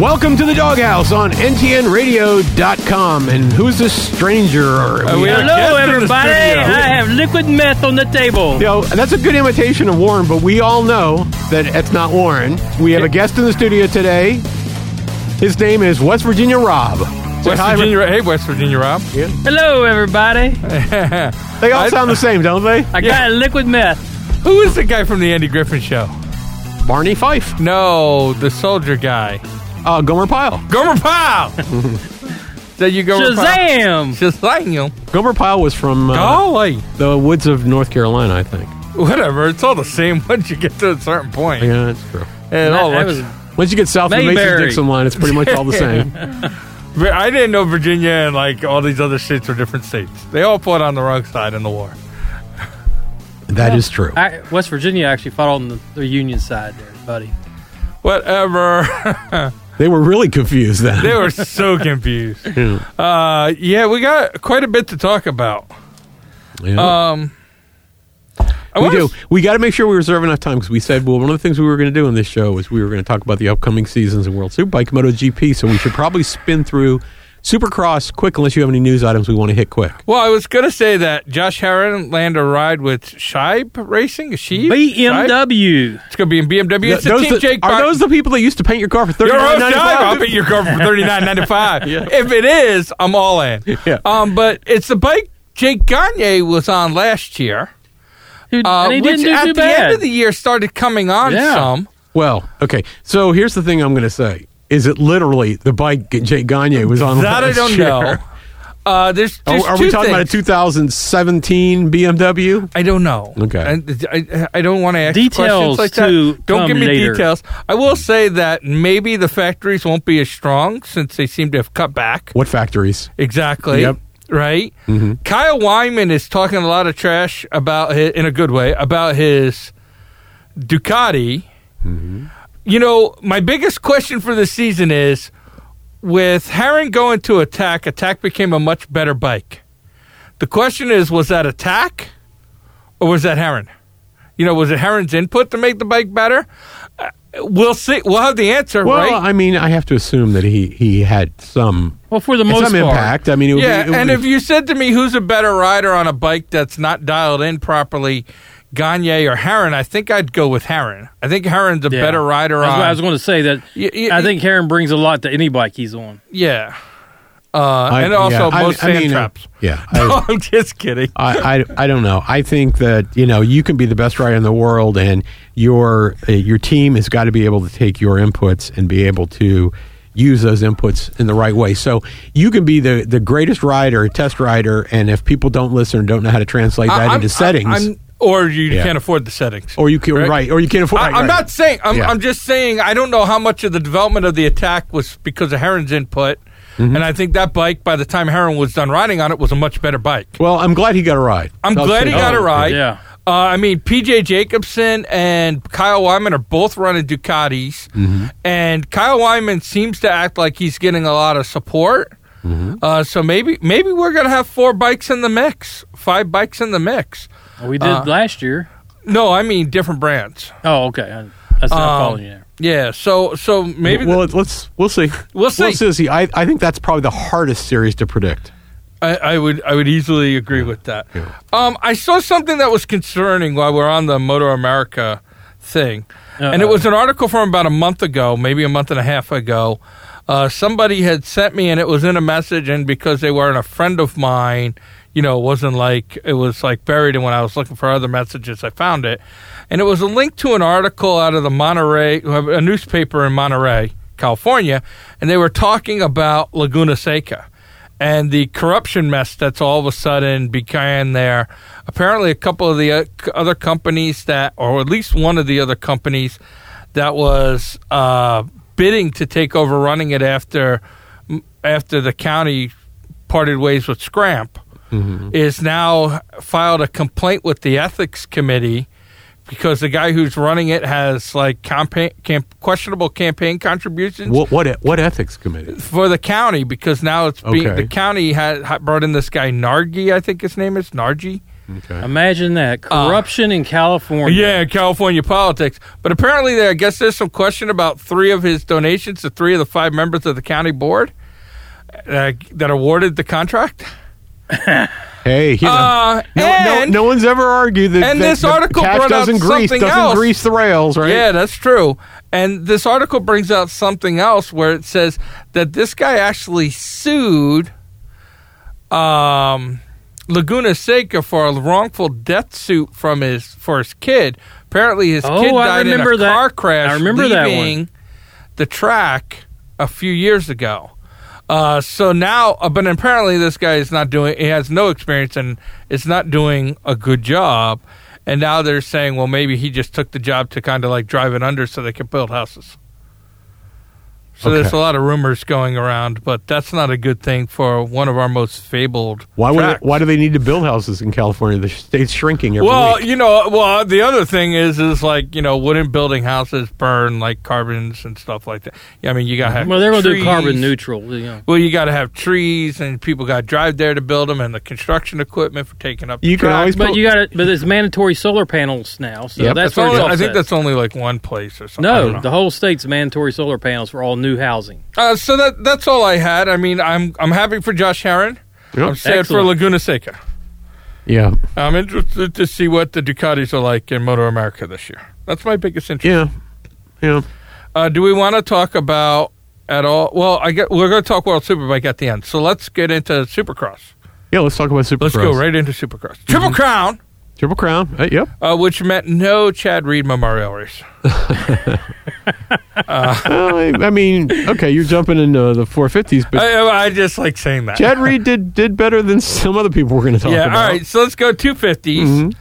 Welcome to the Doghouse on NTNRadio.com. And who's this stranger? Or Uh, we have- Hello, everybody. I have liquid meth on the table. You know, that's a good imitation of Warren, but we all know that it's not Warren. We have a guest in the studio today. His name is West Virginia Rob. Say West hi, Virginia. Hey, West Virginia, Rob. Hello, everybody. They all I- sound the same, don't they? I got liquid meth. Who is the guy from the Andy Griffin Show? Barney Fife, No, the soldier guy. Uh, Gomer Pyle. Gomer Pyle. that you Gomer Pyle? Shazam! Shazam! Gomer Pyle was from uh, Golly. the woods of North Carolina, I think. Whatever. It's all the same once you get to a certain point. Yeah, that's true. It all That looks- was- Once you get south of the Mayberry. Mason-Dixon line, it's pretty much all the same. But I didn't know Virginia and like all these other states were different states. They all fought on the wrong side in the war. that is true. I, West Virginia actually fought on the, the Union side there, buddy. Whatever. They were really confused then. they were so confused. Yeah. Uh, yeah, we got quite a bit to talk about. Yeah. Um, I we do. We got to make sure we reserve enough time because we said, well, one of the things we were going to do in this show is we were going to talk about the upcoming seasons in World Superbike MotoGP. So we should probably spin through Supercross quick, unless you have any news items we want to hit quick. Well, I was going to say that Josh Herrin landed a ride with Scheibe Racing. Is she BMW. It's going to be in BMW. It's Th- a Team the- Jake. are Bar- those the people that used to paint your car for thirty Your nine I'll five? bet your car for thirty nine ninety five. Yeah. If it is, I'm all in. Yeah. Um, but it's the bike Jake Gagne was on last year, Who, uh, and he which didn't do at too the bad. end of the year started coming on Yeah. some. Well, okay. So here's the thing I'm going to say: is it literally the bike Jake Gagne was on? That I don't year? know. Uh, there's, Oh, there's are two we talking about a 2017 BMW? I don't know. Okay. I, I, I don't want to ask Details questions like to that. Don't come give me later. details. I will say that maybe the factories won't be as strong since they seem to have cut back. What factories? Exactly. Yep. Right. Mhm. Kyle Wyman is talking a lot of trash about his, in a good way about his Ducati. Mm-hmm. You know, my biggest question for the season is with Herrin going to attack, attack became a much better bike. The question is, was that attack or was that Herrin? You know, was it Herrin's input to make the bike better? Uh, we'll see. We'll have the answer, Well, right? I mean, I have to assume that he he had some well, for the most some part. impact. I mean, it would yeah, be, it would and be- if you said to me who's a better rider on a bike that's not dialed in properly, Gagne or Herrin, I think I'd go with Herrin. I think Herrin's a Yeah. better rider That's on. I was going to say that I think Herrin brings a lot to any bike he's on. yeah, uh, I- and also yeah, most I sand mean, uh, traps. yeah, No, I, I'm just kidding. I, I, I don't know. I think that you know you can be the best rider in the world, and your uh, your team has got to be able to take your inputs and be able to use those inputs in the right way. So you can be the the greatest rider, test rider, and if people don't listen or don't know how to translate that I- I'm- into settings, I'm- or you Yeah. can't afford the settings. or you can Right. right, or you can't afford. I, right, I'm right. not saying. I'm, Yeah. I'm just saying. I don't know how much of the development of the attack was because of Herrin's input, Mm-hmm. and I think that bike, by the time Herrin was done riding on it, was a much better bike. Well, I'm glad he got a ride. I'm I'll glad say he got that. a ride. Yeah. Uh, I mean, PJ Jacobson and Kyle Wyman are both running Ducatis, Mm-hmm. and Kyle Wyman seems to act like he's getting a lot of support. Mm-hmm. Uh, so maybe maybe we're gonna have four bikes in the mix, five bikes in the mix. We did Uh, last year. No, I mean different brands. Oh, okay. I, that's not Um, following you there. Yeah, so so maybe well, the- let's we'll see. We'll see. We'll see. I, I think that's probably the hardest series to predict. I, I would I would easily agree with that. Yeah. Um, I saw something that was concerning while we're on the MotoAmerica thing, and it was an article from about a month ago, maybe a month and a half ago. Uh, somebody had sent me, and it was in a message, and because they weren't a friend of mine, you know, it wasn't like it was like buried. And when I was looking for other messages, I found it, and it was a link to an article out of the Monterey, a newspaper in Monterey, California, and they were talking about Laguna Seca and the corruption mess that's all of a sudden began there. Apparently, a couple of the uh, other companies that, or at least one of the other companies that was uh, bidding to take over running it after after the county parted ways with Scramp, is now filed a complaint with the ethics committee because the guy who's running it has like campaign, camp, questionable campaign contributions What what what ethics committee? for the county because now it's being Okay. the county had, had brought in this guy Nargi, I think his name is Nargi. Okay. Imagine that corruption in California. Yeah, California politics. But apparently, there, I guess there's some question about three of his donations to three of the five members of the county board uh, that awarded the contract. Hey, you know, Uh, no, no, and- no one's ever argued that. and that this the article cash brought doesn't grease something doesn't else. grease the rails, right? Yeah, that's true. And this article brings out something else where it says that this guy actually sued um, Laguna Seca for a wrongful death suit from his for his kid. Apparently, his Oh, kid I died in remember a that. car crash. I remember that one. leaving the track a few years ago. Uh, so now, uh, but apparently this guy is not doing. He has no experience and is not doing a good job. And now they're saying, well, maybe he just took the job to kind of like drive it under so they can build houses. So there's a lot of rumors going around, but that's not a good thing for one of our most fabled. Why would they, why do they need to build houses in California? The state's shrinking every Well, week. you know, well, the other thing is, is like you know, wooden building houses burn like carbons and stuff like that. Yeah, I mean, you got to have. Well, they're going to do carbon neutral. You. Well, you got to have trees, and people got to drive there to build them, and the construction equipment for taking up. the You can track. always But put- you got to. But it's mandatory solar panels now. So Yep. that's That's only, I think that's only like one place or something. No. The whole state's mandatory solar panels for all new housing. Uh, so that that's all I had. I mean, I'm I'm happy for Josh Herrin. Yep. I'm sad for Laguna Seca. yeah, I'm interested to see what the Ducatis are like in MotoAmerica this year. That's my biggest interest. yeah, yeah. Uh, do we want to talk about at all? Well, I get we're going to talk World Superbike at the end. So let's get into Supercross. Yeah, let's talk about Supercross. Let's go right into Supercross. Triple Crown, Triple Crown. Uh, yep. uh, which meant no Chad Reed Memorial Race. Uh, I, I mean, okay, you're jumping into the 450s, but I, I just like saying that. Chad Reed did did better than some other people we're going to talk about. yeah, about. all right. So let's go 250s. Mhm.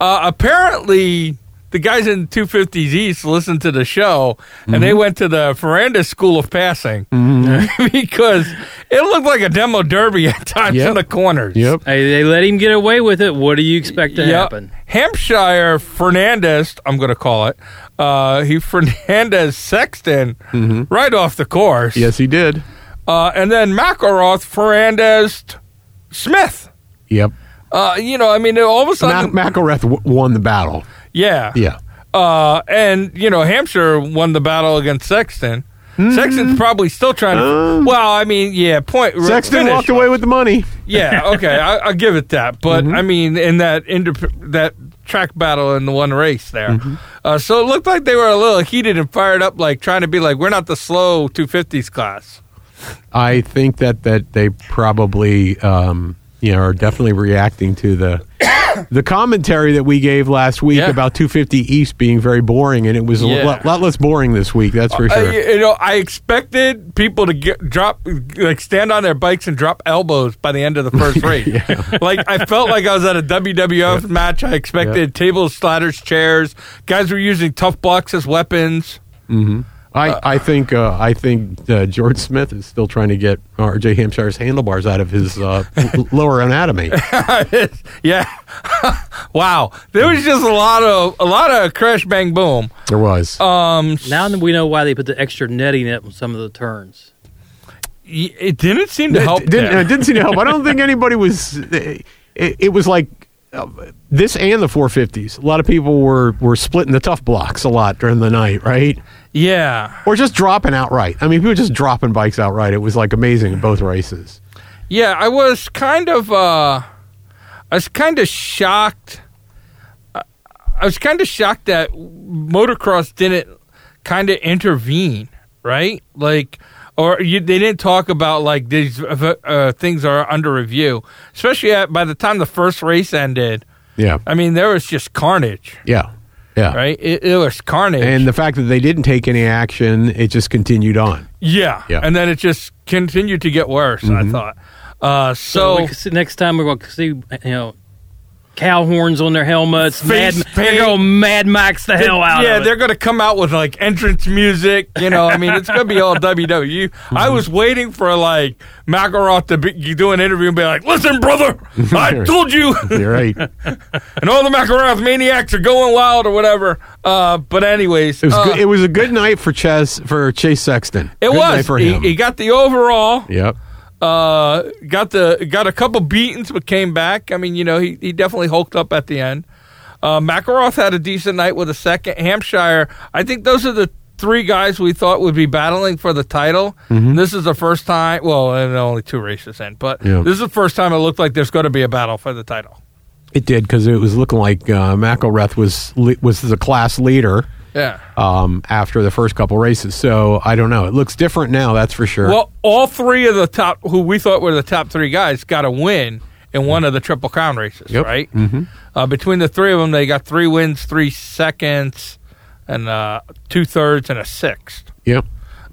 Uh, apparently, the guys in 250s East listened to the show and they went to the Ferrandis School of Passing because it looked like a demo derby at times Yep. in the corners. Yep. Hey, they let him get away with it. What do you expect to Yep. happen? Hampshire Ferrandis, I'm going to call it. Uh, he Ferrandis Sexton right off the course. Yes, he did. Uh, and then McElrath Ferrandis Smith. Yep. Uh, you know, I mean, all of a Mac- sudden, McElrath w- won the battle. Yeah, Yeah. Uh, and you know, Hampshire won the battle against Sexton. Sexton's probably still trying to. Um, well, I mean, yeah, point. Sexton finish. walked away with the money. Yeah, okay, I, I'll give it that. But I mean, in that inter- that track battle in the one race there, uh, so it looked like they were a little heated and fired up, like trying to be like, we're not the slow 250s class. I think that that they probably um, you know are definitely reacting to the the commentary that we gave last week Yeah. about 250 East being very boring, and it was a lot, lot less boring this week. That's for Uh, sure. you know, I expected people to get drop, like stand on their bikes and drop elbows by the end of the first race. Like I felt like I was at a WWF match. I expected tables, ladders, chairs. Guys were using tough blocks as weapons. I, I think uh, I think uh, George Smith is still trying to get R.J. Hampshire's handlebars out of his uh, lower anatomy. yeah, wow. There was just a lot of a lot of crash bang boom. There was. Um, Now that we know why they put the extra netting up on some of the turns. it didn't seem to It help. didn't, there. it didn't seem to help. I don't think anybody was. It, it was like uh, this and the 450s. A lot of people were were splitting the tough blocks a lot during the night, right? Yeah, Or just dropping outright. I mean, people were just dropping bikes outright. It was like amazing in both races. Yeah, I was kind of uh I was kind of shocked I was kind of shocked that motocross didn't kind of intervene, right? Like or you, they didn't talk about like these uh, uh, things are under review, especially at, by the time the first race ended. Yeah, I mean, there was just carnage, yeah, yeah. right? It, it was carnage, And the fact that they didn't take any action, it just continued on. yeah, Yeah. and then it just continued to get worse. I thought. Uh, So, so we next time we're going to see, you know, cow horns on their helmets. Face Mad, paint. they're going to Mad Max the hell out yeah, of it. they're going to come out with like entrance music. You know, I mean, it's going to be all WWE. I was waiting for like McElrath to be, do an interview and be like, "Listen, brother, I told you," You're right. and all the McElrath maniacs are going wild or whatever. Uh, but anyways, It was uh, good, it was a good night for Chess for Chase Sexton. it Good night was. for He, him. he got the overall. yep. Uh, got the got a couple beatings, but came back. I mean, you know, he, he definitely hulked up at the end. Uh, McElrath had a decent night with a second. Hampshire, I think those are the three guys we thought would be battling for the title. This is the first time. Well, and only two races in, but Yeah. this is the first time it looked like there's going to be a battle for the title. It did because it was looking like uh, McElrath was was the class leader Yeah. um, after the first couple races. So I don't know. It looks different now. That's for sure. Well, all three of the top, who we thought were the top three guys, got a win in one of the Triple Crown races, Yep. right? Mm-hmm. Uh, between the three of them, they got three wins, three seconds, and uh, two thirds and a sixth. yep,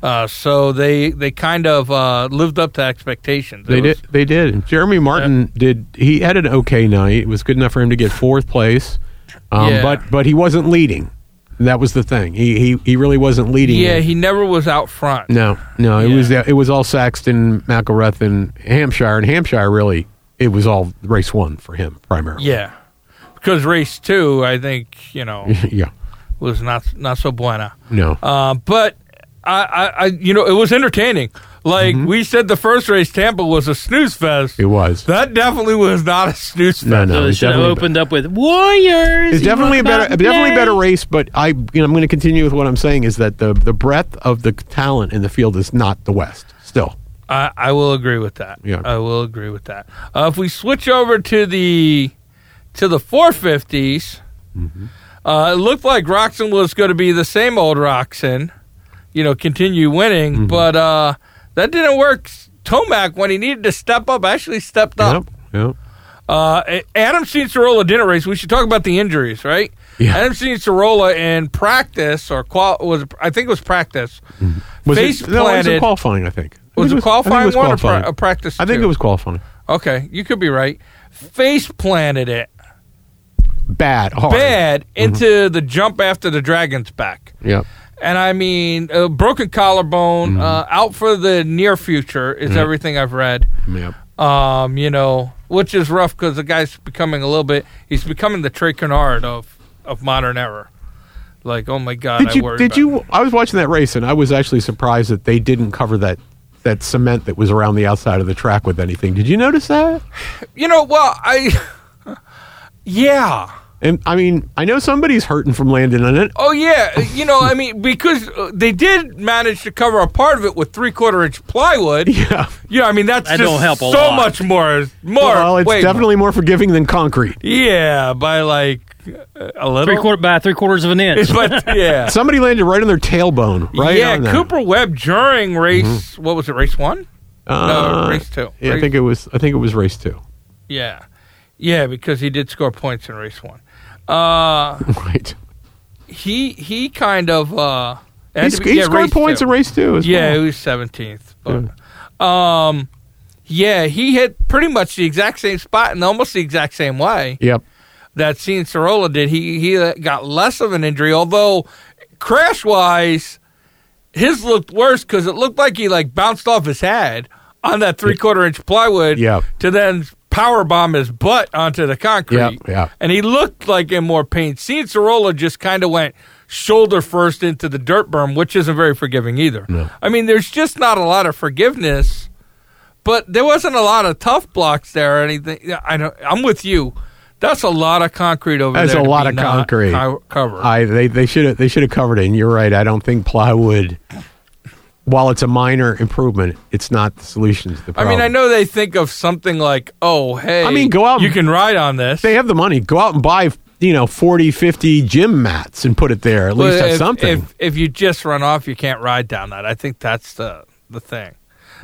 Uh, so they they kind of uh, lived up to expectations. It they was- did. They did. Jeremy Martin did. He had an okay night. It was good enough for him to get fourth place. Um, Yeah. But but he wasn't leading. That was the thing. He he, he really wasn't leading. Yeah, he never was out front. No, no, it Yeah. was it was all Sexton, McElrath, and Hampshire, and Hampshire really it was all race one for him primarily. Yeah, because race two, I think you know, yeah, was not not so buena. no, Uh, but I, I, I, you know, it was entertaining. Like Mm-hmm. we said, the first race, Tampa was a snooze fest. it was. That definitely was not a snooze fest. No, no, So they it's should have definitely- opened up with Warriors. It's definitely a better, not definitely better race. But I, you know, I'm going to continue with what I'm saying is that the the breadth of the talent in the field is not the West. Still, I, I will agree with that. Yeah. I will agree with that. Uh, if we switch over to the to the 450s, Mm-hmm. uh, it looked like Roczen was going to be the same old Roczen, you know, continue winning, Mm-hmm. but uh, that didn't work. Tomac, when he needed to step up, actually stepped up. yep, yep. Uh, Adam Cianciarulo didn't race. We should talk about the injuries, right? Yeah. Adam Cianciarulo in practice or qual- was I think it was practice. Was Face it, no, it was planted. in qualifying? I think I Was think it qualifying I think it was one or qualifying. pra- a practice? I think two? it was qualifying. Okay, you could be right. Face planted it Bad, hard. bad Mm-hmm. into the jump after the dragon's back. Yep. And I mean, a broken collarbone, Mm-hmm. uh, out for the near future is everything I've read. Yep. Um, you know, which is rough because the guy's becoming a little bit. He's becoming the Trey Canard of of modern era. Like, oh my god, Did I you? worry. Did about you? I was watching that race, and I was actually surprised that they didn't cover that that cement that was around the outside of the track with anything. Did you notice that? You know, well, I. yeah. And I mean, I know somebody's hurting from landing on it. Oh yeah, you know, I mean, because uh, they did manage to cover a part of it with three quarter inch plywood. Yeah. Yeah, I mean that's That just don't help a so lot. much more. More. Well, it's way definitely more forgiving than concrete. Yeah, by like uh, a little. Three quarter by three quarters of an inch. But yeah, Somebody landed right on their tailbone. Right. yeah. on. Cooper Webb during race. What was it? Race one? Uh, no, race two. Yeah, I think it was. I think it was race two. Yeah, yeah, because he did score points in race one. Uh, Right. he he kind of uh. He, sc- be- he yeah, scored points two. in race two Yeah, well. he was seventeenth. But um, yeah, he hit pretty much the exact same spot and almost the exact same way Yep. that Cianciarulo did. He he uh, got less of an injury, although crash wise, his looked worse because it looked like he like bounced off his head on that three quarter inch plywood. Yep. To then power bomb his butt onto the concrete. Yep, yep. And he looked like in more pain. Cianciarulo just kind of went shoulder first into the dirt berm, which isn't very forgiving either. No. I mean, there's just not a lot of forgiveness, but there wasn't a lot of tough blocks there or anything. I know. I'm with you. That's a lot of concrete over That's there. That's a lot of concrete. co- covered. I they they should have they should have covered it. And you're right. I don't think plywood, while it's a minor improvement, it's not the solution to the problem. I mean, I know they think of something like, "Oh, hey, I mean, go out You and- can ride on this." they have the money. Go out and buy you know 40, 50 gym mats and put it there. At Well, least have if, something. If, if you just run off, you can't ride down that. I think that's the the thing.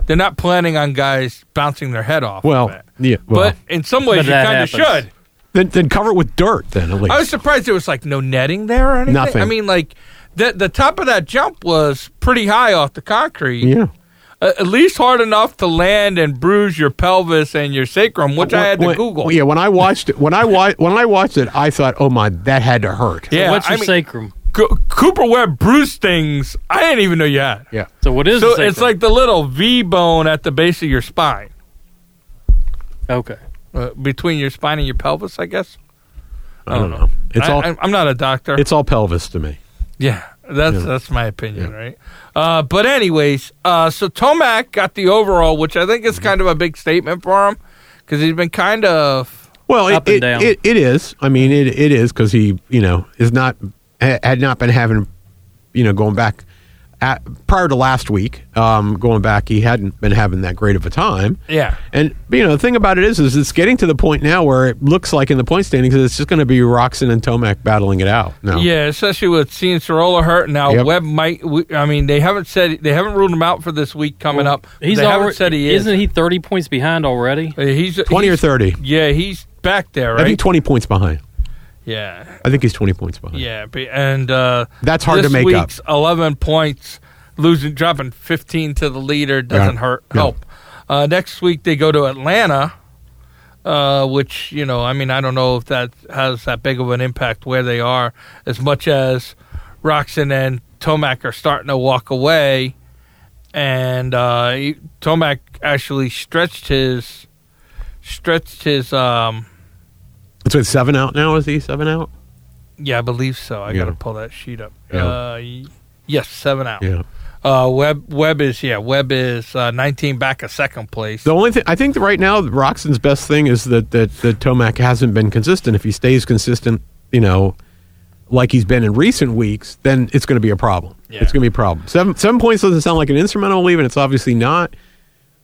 They're not planning on guys bouncing their head off. well, of it. yeah. Well, but in some ways, But you that kind of happens. should. then, then cover it with dirt. Then at least. I was surprised there was like no netting there or anything. Nothing. I mean, like the the top of that jump was pretty high off the concrete. yeah. Uh, at least hard enough to land and bruise your pelvis and your sacrum, which I had to When- Google. Yeah, when I watched it, when I wa- when I watched it, I thought, oh my, that had to hurt. Yeah, What's I your mean, sacrum? Co- Cooper Webb bruised things I didn't even know you had. Yeah. So what is So sacrum? it's like the little V bone at the base of your spine, okay. uh, between your spine and your pelvis, I guess. I don't know. It's I, all I'm not a doctor. it's all pelvis to me. Yeah, That's Yeah. that's my opinion, Yeah. right? Uh, but anyways, uh, so Tomac got the overall, which I think is Mm-hmm. kind of a big statement for him because he's been kind of Well, it, and it, down. It, it is. I mean, it it is because he, you know, is not had not been having, you know, going back at, prior to last week. Um, going back, he hadn't been having that great of a time. yeah. And you know, the thing about it is, is it's getting to the point now where it looks like in the point standings, it's just going to be Roczen and Tomac battling it out. No. Yeah, especially with Cianciarulo hurt now. Yep. Webb might. we- I mean, they haven't said they haven't ruled him out for this week coming up. He's they haven't already, said he is. Isn't he thirty points behind already? Uh, He's twenty or thirty. Yeah, he's back there, I think twenty points behind. Yeah, I think he's twenty points behind. yeah, and uh, That's hard to make up. Eleven points, losing, dropping fifteen to the leader doesn't Yeah. hurt. Help. Uh, next week they go to Atlanta, uh, which you know, I mean, I don't know if that has that big of an impact where they are, as much as Roczen and Tomac are starting to walk away, and uh, Tomac actually stretched his stretched his um So with seven out now. Is he seven out? yeah i believe so i Yeah. gotta pull that sheet up Yeah. uh yes seven out Yeah. uh Webb Webb is yeah Webb is uh 19 back a second place The only thing I think right now, Roczen's best thing is that that that Tomac hasn't been consistent. If he stays consistent, you know, like he's been in recent weeks, then it's going to be a problem. Yeah. It's going to be a problem. Seven seven points doesn't sound like an instrumental leave, and it's obviously not.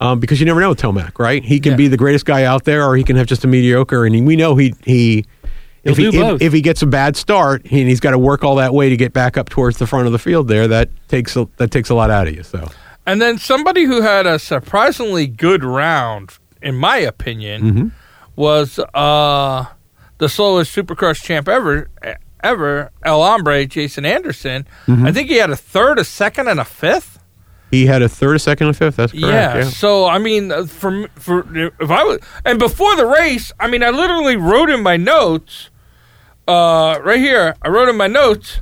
Um, because you never know with Tomac, right? He can Yeah. be the greatest guy out there, or he can have just a mediocre. And he, we know he he He'll if he if, if he gets a bad start and he's got to work all that way to get back up towards the front of the field, there that takes a, that takes a lot out of you. So and then somebody who had a surprisingly good round in my opinion Mm-hmm. was uh the slowest supercross champ ever ever el hombre jason anderson Mm-hmm. i think he had a third a second and a fifth he had a third, a second, and a fifth. That's correct. Yeah. yeah. So I mean, uh, for for if I was and before the race, I mean, I literally wrote in my notes, uh, right here. I wrote in my notes,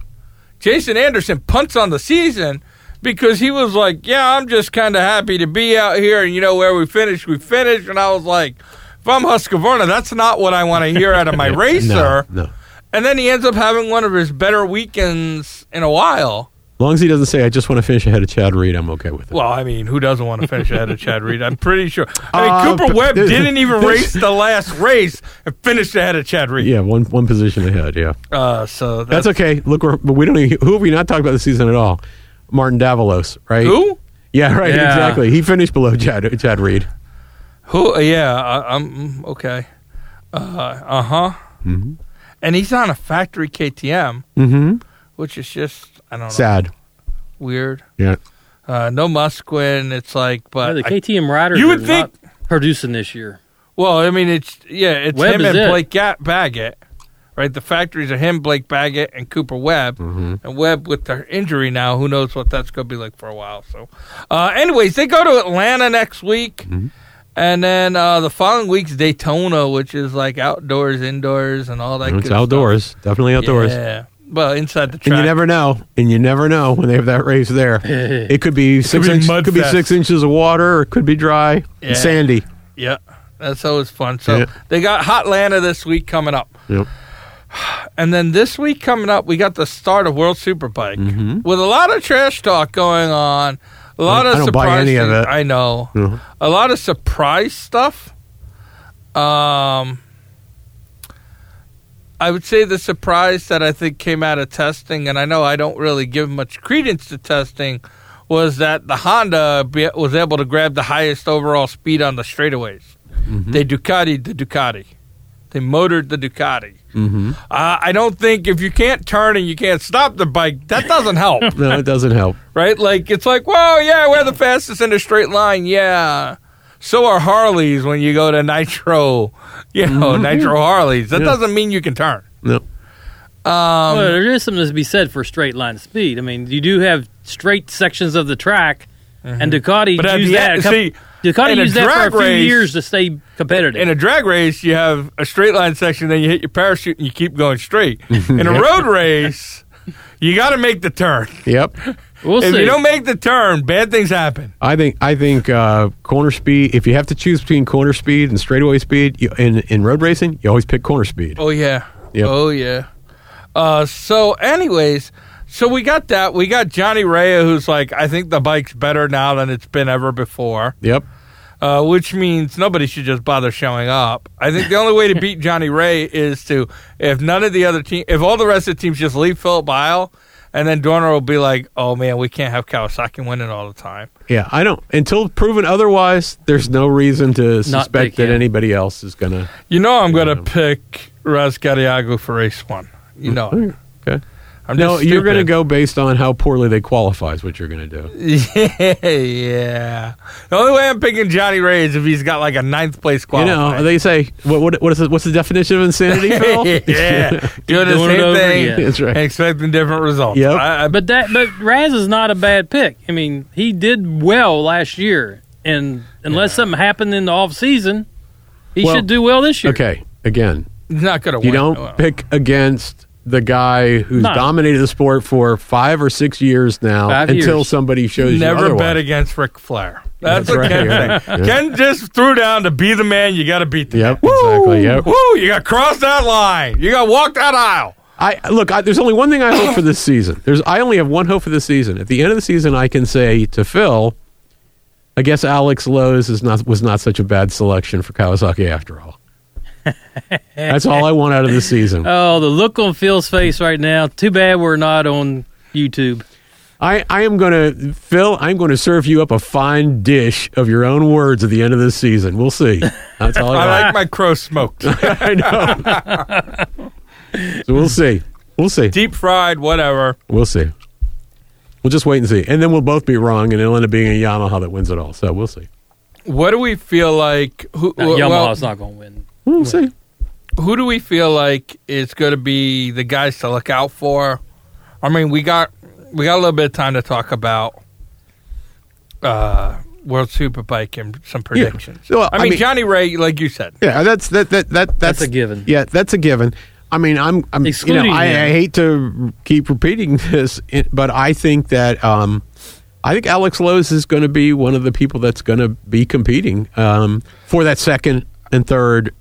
Jason Anderson punts on the season because he was like, "Yeah, I'm just kind of happy to be out here, and you know where we finished, we finished." And I was like, "If I'm Husqvarna, that's not what I want to hear out of my racer." No, no. And then he ends up having one of his better weekends in a while. Long as he doesn't say, "I just want to finish ahead of Chad Reed," I'm okay with it. Well, I mean, who doesn't want to finish ahead of Chad Reed? I'm pretty sure. I mean, Uh, Cooper Webb didn't even race the last race and finished ahead of Chad Reed. yeah, one one position ahead. Yeah, Uh, so that's, that's, okay. Look, we don't. Even, who have we not talked about this season at all? Martin Davalos, right? who? Yeah, right. Yeah. Exactly. He finished below Chad Chad Reed. Who? uh, Yeah, I, I'm okay. Uh huh. Mm-hmm. And he's on a factory KTM, Mm-hmm. which is just I don't know Sad. weird. Yeah. Uh, no Musquin. It's like, Yeah, but the KTM riders You would are think- not producing this year. well, I mean, it's yeah, it's Webb him and it. Blake Ga- Baggett, right? The factories are him, Blake Baggett, and Cooper Webb. Mm-hmm. And Webb with their injury now, who knows what that's going to be like for a while. So, uh, anyways, they go to Atlanta next week, Mhm. and then uh, the following week's Daytona, which is like outdoors, indoors, and all that. It's good outdoors. Definitely outdoors. Yeah, well, inside the And you never know. And you never know when they have that race there. It could be six be inch, mud could be fest. six inches of water, or it could be dry, Yeah. and sandy. yeah, that's always fun. So Yeah. they got Hotlanta this week coming up. Yep. And then this week coming up, we got the start of World Superbike Mhm. with a lot of trash talk going on. A lot I of don't buy surprise any of it. I know. Mhm. A lot of surprise stuff. Um, I would say the surprise that I think came out of testing, and I know I don't really give much credence to testing, was that the Honda be, was able to grab the highest overall speed on the straightaways. Mhm. They Ducati the Ducati. They motored the Ducati. Mhm. Uh, I don't think if you can't turn and you can't stop the bike, that doesn't help, No, it doesn't help. right? Like it's like, well, yeah, we're the fastest in a straight line, yeah. So are Harleys when you go to Nitro, you know, Mhm. Nitro Harleys. That Yeah. doesn't mean you can turn. No. Um, well, there is something to be said for straight line speed. I mean, you do have straight sections of the track, and Ducati Mm-hmm. but used the that. a couple, see, Ducati in used that for a few race- years to stay competitive. in a drag race, you have a straight line section, then you hit your parachute and you keep going straight. In a road race, you got to make the turn. Yep. we'll if see. you don't make the turn, bad things happen. I think I think uh, corner speed. If you have to choose between corner speed and straightaway speed you, in in road racing, you always pick corner speed. Oh yeah. Yep. Oh yeah. Uh, so, anyways, So we got that. We got Johnny Rea, who's like, I think the bike's better now than it's been ever before. Yep. uh, which means nobody should just bother showing up. I think the only way to beat Johnny Rea is to if none of the other team, if all the rest of the teams just leave Phillip Island, and then Dorna will be like, "Oh man, we can't have Kawasaki winning all the time." Yeah, I don't. Until proven otherwise, there's no reason to suspect that anybody else is gonna. You know, I'm going to Yeah. pick Razgatlioglu for race one. You mm. know, it. Okay. I'm No, just you're going to go based on how poorly they qualify. Is what you're going to do. Yeah, yeah. The only way I'm picking Johnny Rea is if he's got like a ninth place You know, they say what, what, what is the, what's the definition of insanity, Phil? yeah, doing the doing it same thing, again. That's right. expecting different results. Yep. I, I, But that, but Raz is not a bad pick. I mean, he did well last year, and unless something happened in the off season, he Well, should do well this year. Okay, again, he's not going to you don't Well, pick against the guy who's No. dominated the sport for five or six years now Five until years. somebody shows you Never bet against Ric Flair. That's, That's what right, Ken right. said. Yeah. Ken just threw down to be the man. You got to beat the Yep, man. exactly. Yep. Woo! You got to cross that line. You got to walk that aisle. I look. I, there's only one thing I hope for this season. There's. I only have one hope for this season. At the end of the season, I can say to Phil, I guess Alex Lowes is not was not such a bad selection for Kawasaki after all. That's all I want out of this season. Oh, the look on Phil's face right now. Too bad we're not on YouTube. I, I am going to, Phil, I'm going to serve you up a fine dish of your own words at the end of this season. We'll see. That's all I, I like my crow smoked, I know. so we'll see. We'll see. deep fried, whatever. We'll see. We'll just wait and see. And then we'll both be wrong, and it'll end up being a Yamaha that wins it all. So we'll see. What do we feel like? Who, No, well, Yamaha's not going to win. We'll see. who do we feel like is going to be the guys to look out for? I mean, we got we got a little bit of time to talk about uh, World Superbike and some predictions. Well, I, I mean, mean- Johnny Rea, like you said, Yeah, that's that that that that's, That's a given. Yeah, that's a given. I mean, I'm, I'm you know, I. I hate to keep repeating this, but I think that um, I think Alex Lowes is going to be one of the people that's going to be competing um, for that second and third,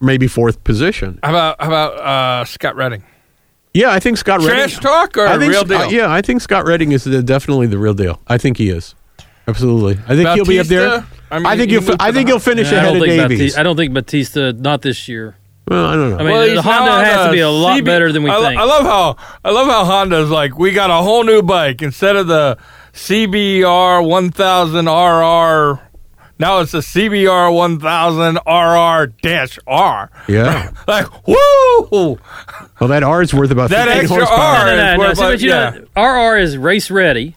maybe fourth position. how about how about uh, Scott Redding? Yeah, I think Scott Redding. Trash talk or I think real deal? uh, yeah, I think Scott Redding is the, definitely the real deal. I think he is. Absolutely. I think he'll be up there. Bautista? I I, think he he'll. I think the- he'll finish I ahead don't of think Davies. Bautista, I don't think Bautista not this year. well, I don't know. I mean, Well, the Honda has to be a lot CB better than we I, think. I love how I love how Honda's like we got a whole new bike instead of the CBR 1000 RR. Now it's the CBR 1000 RR dash R. yeah. Like woo! Well, that R is worth about That 15 extra horsepower. R. no, no, is no. worth See, but you yeah. know, RR is race ready.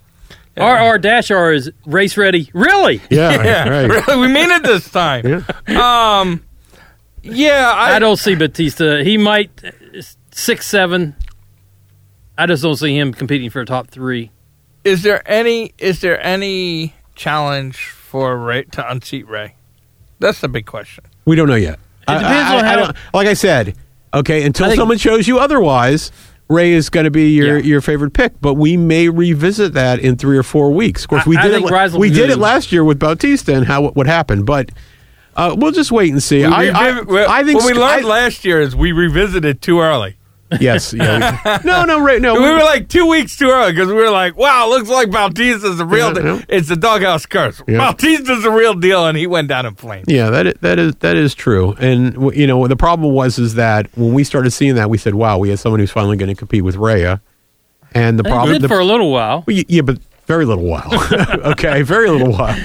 Yeah. RR dash R is race ready. Really? Yeah, Yeah, right. really, we mean it this time. Yeah. Um, yeah, I, I don't see Bautista. He might six seven. I just don't see him competing for a top three. Is there any? Is there any challenge for Rea to unseat Rea? That's the big question. We don't know yet. It depends on how- don't- like I said, okay, until think- someone shows you otherwise, Rea is going to be your, Yeah. your favorite pick. But we may revisit that in three or four weeks. Of course, we I- I did it. Rise will We did move. it last year with Bautista and how what happened. But uh, we'll just wait and see. I, I, Reviv- I think what we learned I- last year is we revisited too early. Yes. Yeah. no. No. Rea. No. we were like two weeks too early because we were like, "Wow, looks like Bautista's the real. Yeah, deal. yeah. It's the doghouse curse. Yeah. Bautista's the real deal," and he went down in flames. Yeah, that is, that is that is true. And w- you know, the problem was is that when we started seeing that, we said, "Wow, we had someone who's finally going to compete with Rea." And the They problem, did the, for a little while. Well, y- yeah, but very little while. okay, very little while.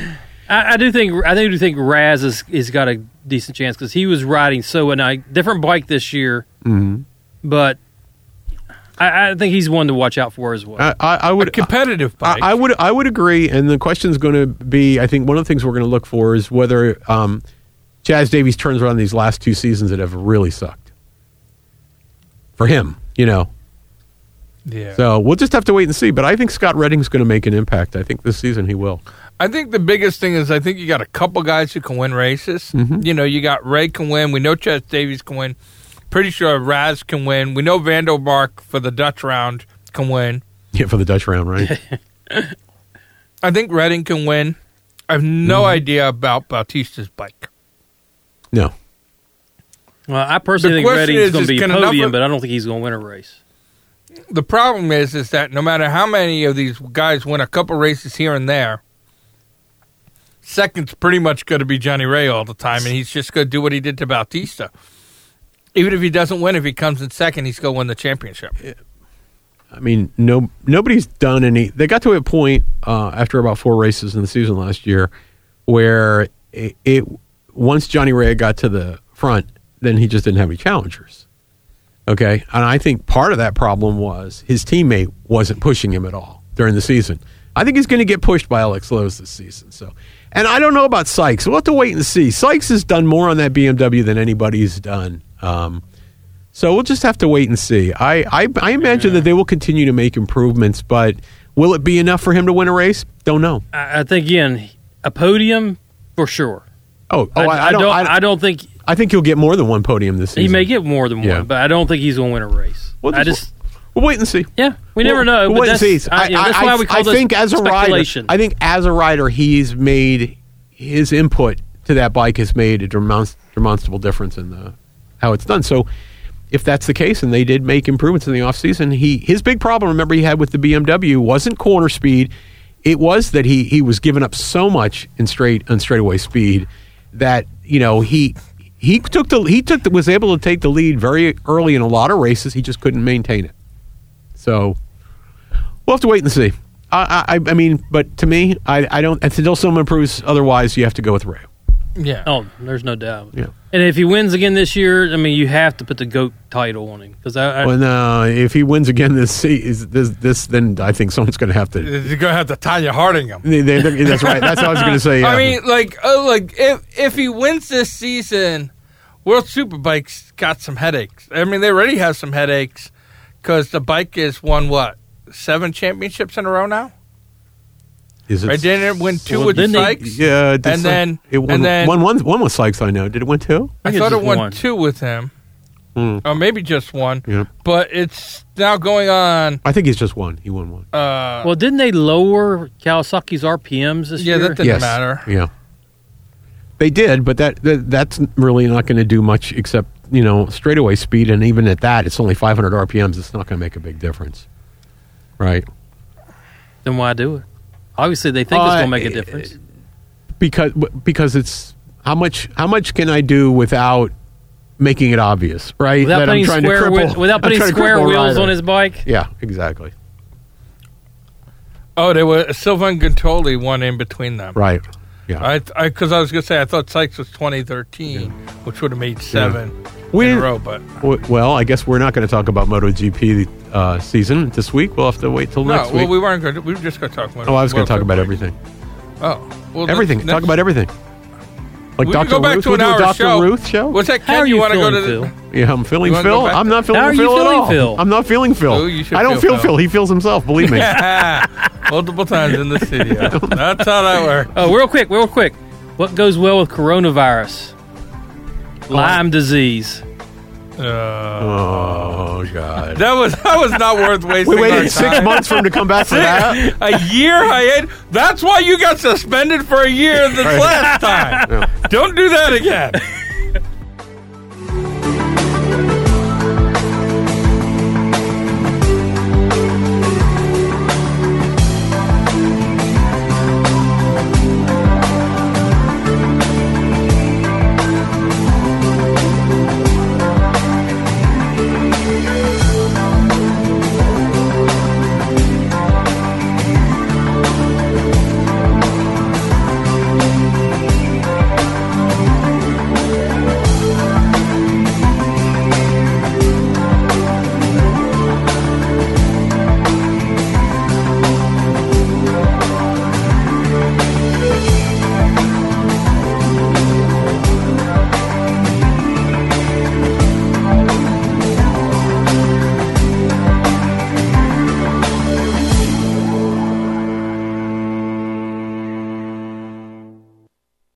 I, I do think I do think Raz has, has got a decent chance because he was riding so a nice different bike this year, Mm-hmm. But I, I think he's one to watch out for as well. I, I, I A would. competitive I, bike. I would. I would agree. And the question is going to be. I think one of the things we're going to look for is whether um, Chaz Davies turns around these last two seasons that have really sucked for him. You know. yeah. So we'll just have to wait and see. But I think Scott Redding's going to make an impact. I think this season he will. I think the biggest thing is I think you got a couple guys who can win races. Mm-hmm. You know, you got Rea can win. We know Chaz Davies can win. Pretty sure Raz can win. We know van der Mark for the Dutch round can win. Yeah, for the Dutch round, right? I think Redding can win. I have no Mm-hmm. idea about Bautista's bike. no. well, I personally The think question Redding's is, going to be can podium, enough of- but I don't think he's going to win a race. the problem is, is that no matter how many of these guys win a couple races here and there, second's pretty much going to be Johnny Rea all the time, and he's just going to do what he did to Bautista. Even if he doesn't win, if he comes in second, he's going to win the championship. I mean, no, nobody's done any. They got to a point uh, after about four races in the season last year where it, it once Johnny Rea got to the front, then he just didn't have any challengers. Okay, and I think part of that problem was his teammate wasn't pushing him at all during the season. I think he's going to get pushed by Alex Lowes this season. So, and I don't know about Sykes. We'll have to wait and see. Sykes has done more on that BMW than anybody's done. Um, so we'll just have to wait and see. I, I, I imagine that they will continue to make improvements, but will it be enough for him to win a race? Don't know. I, I think again, a podium for sure. Oh, oh, I, I don't. I, I don't think I think he'll get more than one podium this season. he may get more than Yeah. one, but I don't think he's going to win a race. We'll I just- just, We'll wait and see. yeah, we We'll- never know. we'll wait and see. I, know, that's why we call I this think as a rider. I think as a rider, he's made his input to that bike has made a demonstrable difference in the how it's done. So, if that's the case, and they did make improvements in the off season, he his big problem, remember, he had with the BMW wasn't corner speed. It was that he he was giving up so much in straight on straightaway speed that you know he. He took the he took the, was able to take the lead very early in a lot of races. He just couldn't maintain it. So we'll have to wait and see. I, I, I mean, but to me, I, I don't. Until someone proves otherwise, you have to go with Rea. Yeah. oh, there's no doubt. Yeah. And if he wins again this year, I mean, you have to put the goat title on him because I, I Well, no, if he wins again this se- this this, then I think someone's going to have to. You're going to have to Tonya Harding him. They, they, they- that's right. That's what I was going to say. Yeah. I mean, like, uh, like if if he wins this season, World Superbikes got some headaches. I mean, they already have some headaches because the bike has won what seven championships in a row now. Is it? Right? Didn't it win two Well, with didn't they- Sykes? yeah, it did and some- then- it won, and then- one, one, one with Sykes. I know. Did it win two? I, think it's thought it just won one. two with him, Hmm. or maybe just one. Yeah, But it's now going on. I think he's just one. He won one. Uh, well, didn't they lower Kawasaki's RPMs this year? yeah, year? that didn't yes. matter. Yeah, they did, but that, that that's really not going to do much except you know straightaway speed, and even at that, it's only 500 RPMs. It's not going to make a big difference, right? then why do it? Obviously, they think it's Uh, going to make a eh, difference. because because it's how much how much can I do without making it obvious, right? Without That I'm putting trying to square cripple- whi- without putting square wheels rider. on his bike. Yeah, exactly. Oh, there were Sylvain Guintoli won in between them. Right. Yeah. I because I, was gonna say I thought Sykes was 2013, which would have made seven We in a row, but W- Well, I guess we're not going to talk about MotoGP uh, season this week. We'll have to wait till no. next Well, week. we weren't going. to We were just going to talk about. oh, I was going to talk about Superbike. everything. Oh, well, Everything. next- Talk about everything. Like We can Dr. go back Ruth. to we'll an hour Dr. show. Ruth show. What's that? How Ken, are you want to go to feeling, the? Phil? Yeah, I'm feeling Phil. I'm not feeling How are you Phil at all. Phil? I'm not feeling Phil. Oh, you should I don't feel feel Phil. Phil. He feels himself. Believe me. Multiple times in the studio. That's how that works. Oh, real quick, real quick. What goes well with coronavirus? Lyme disease. Uh, oh God. that was that was not worth wasting. We our waited six time. months for him to come back for that. a year I had. That's why you got suspended for a year this Right. last time. Yeah. Don't do that again.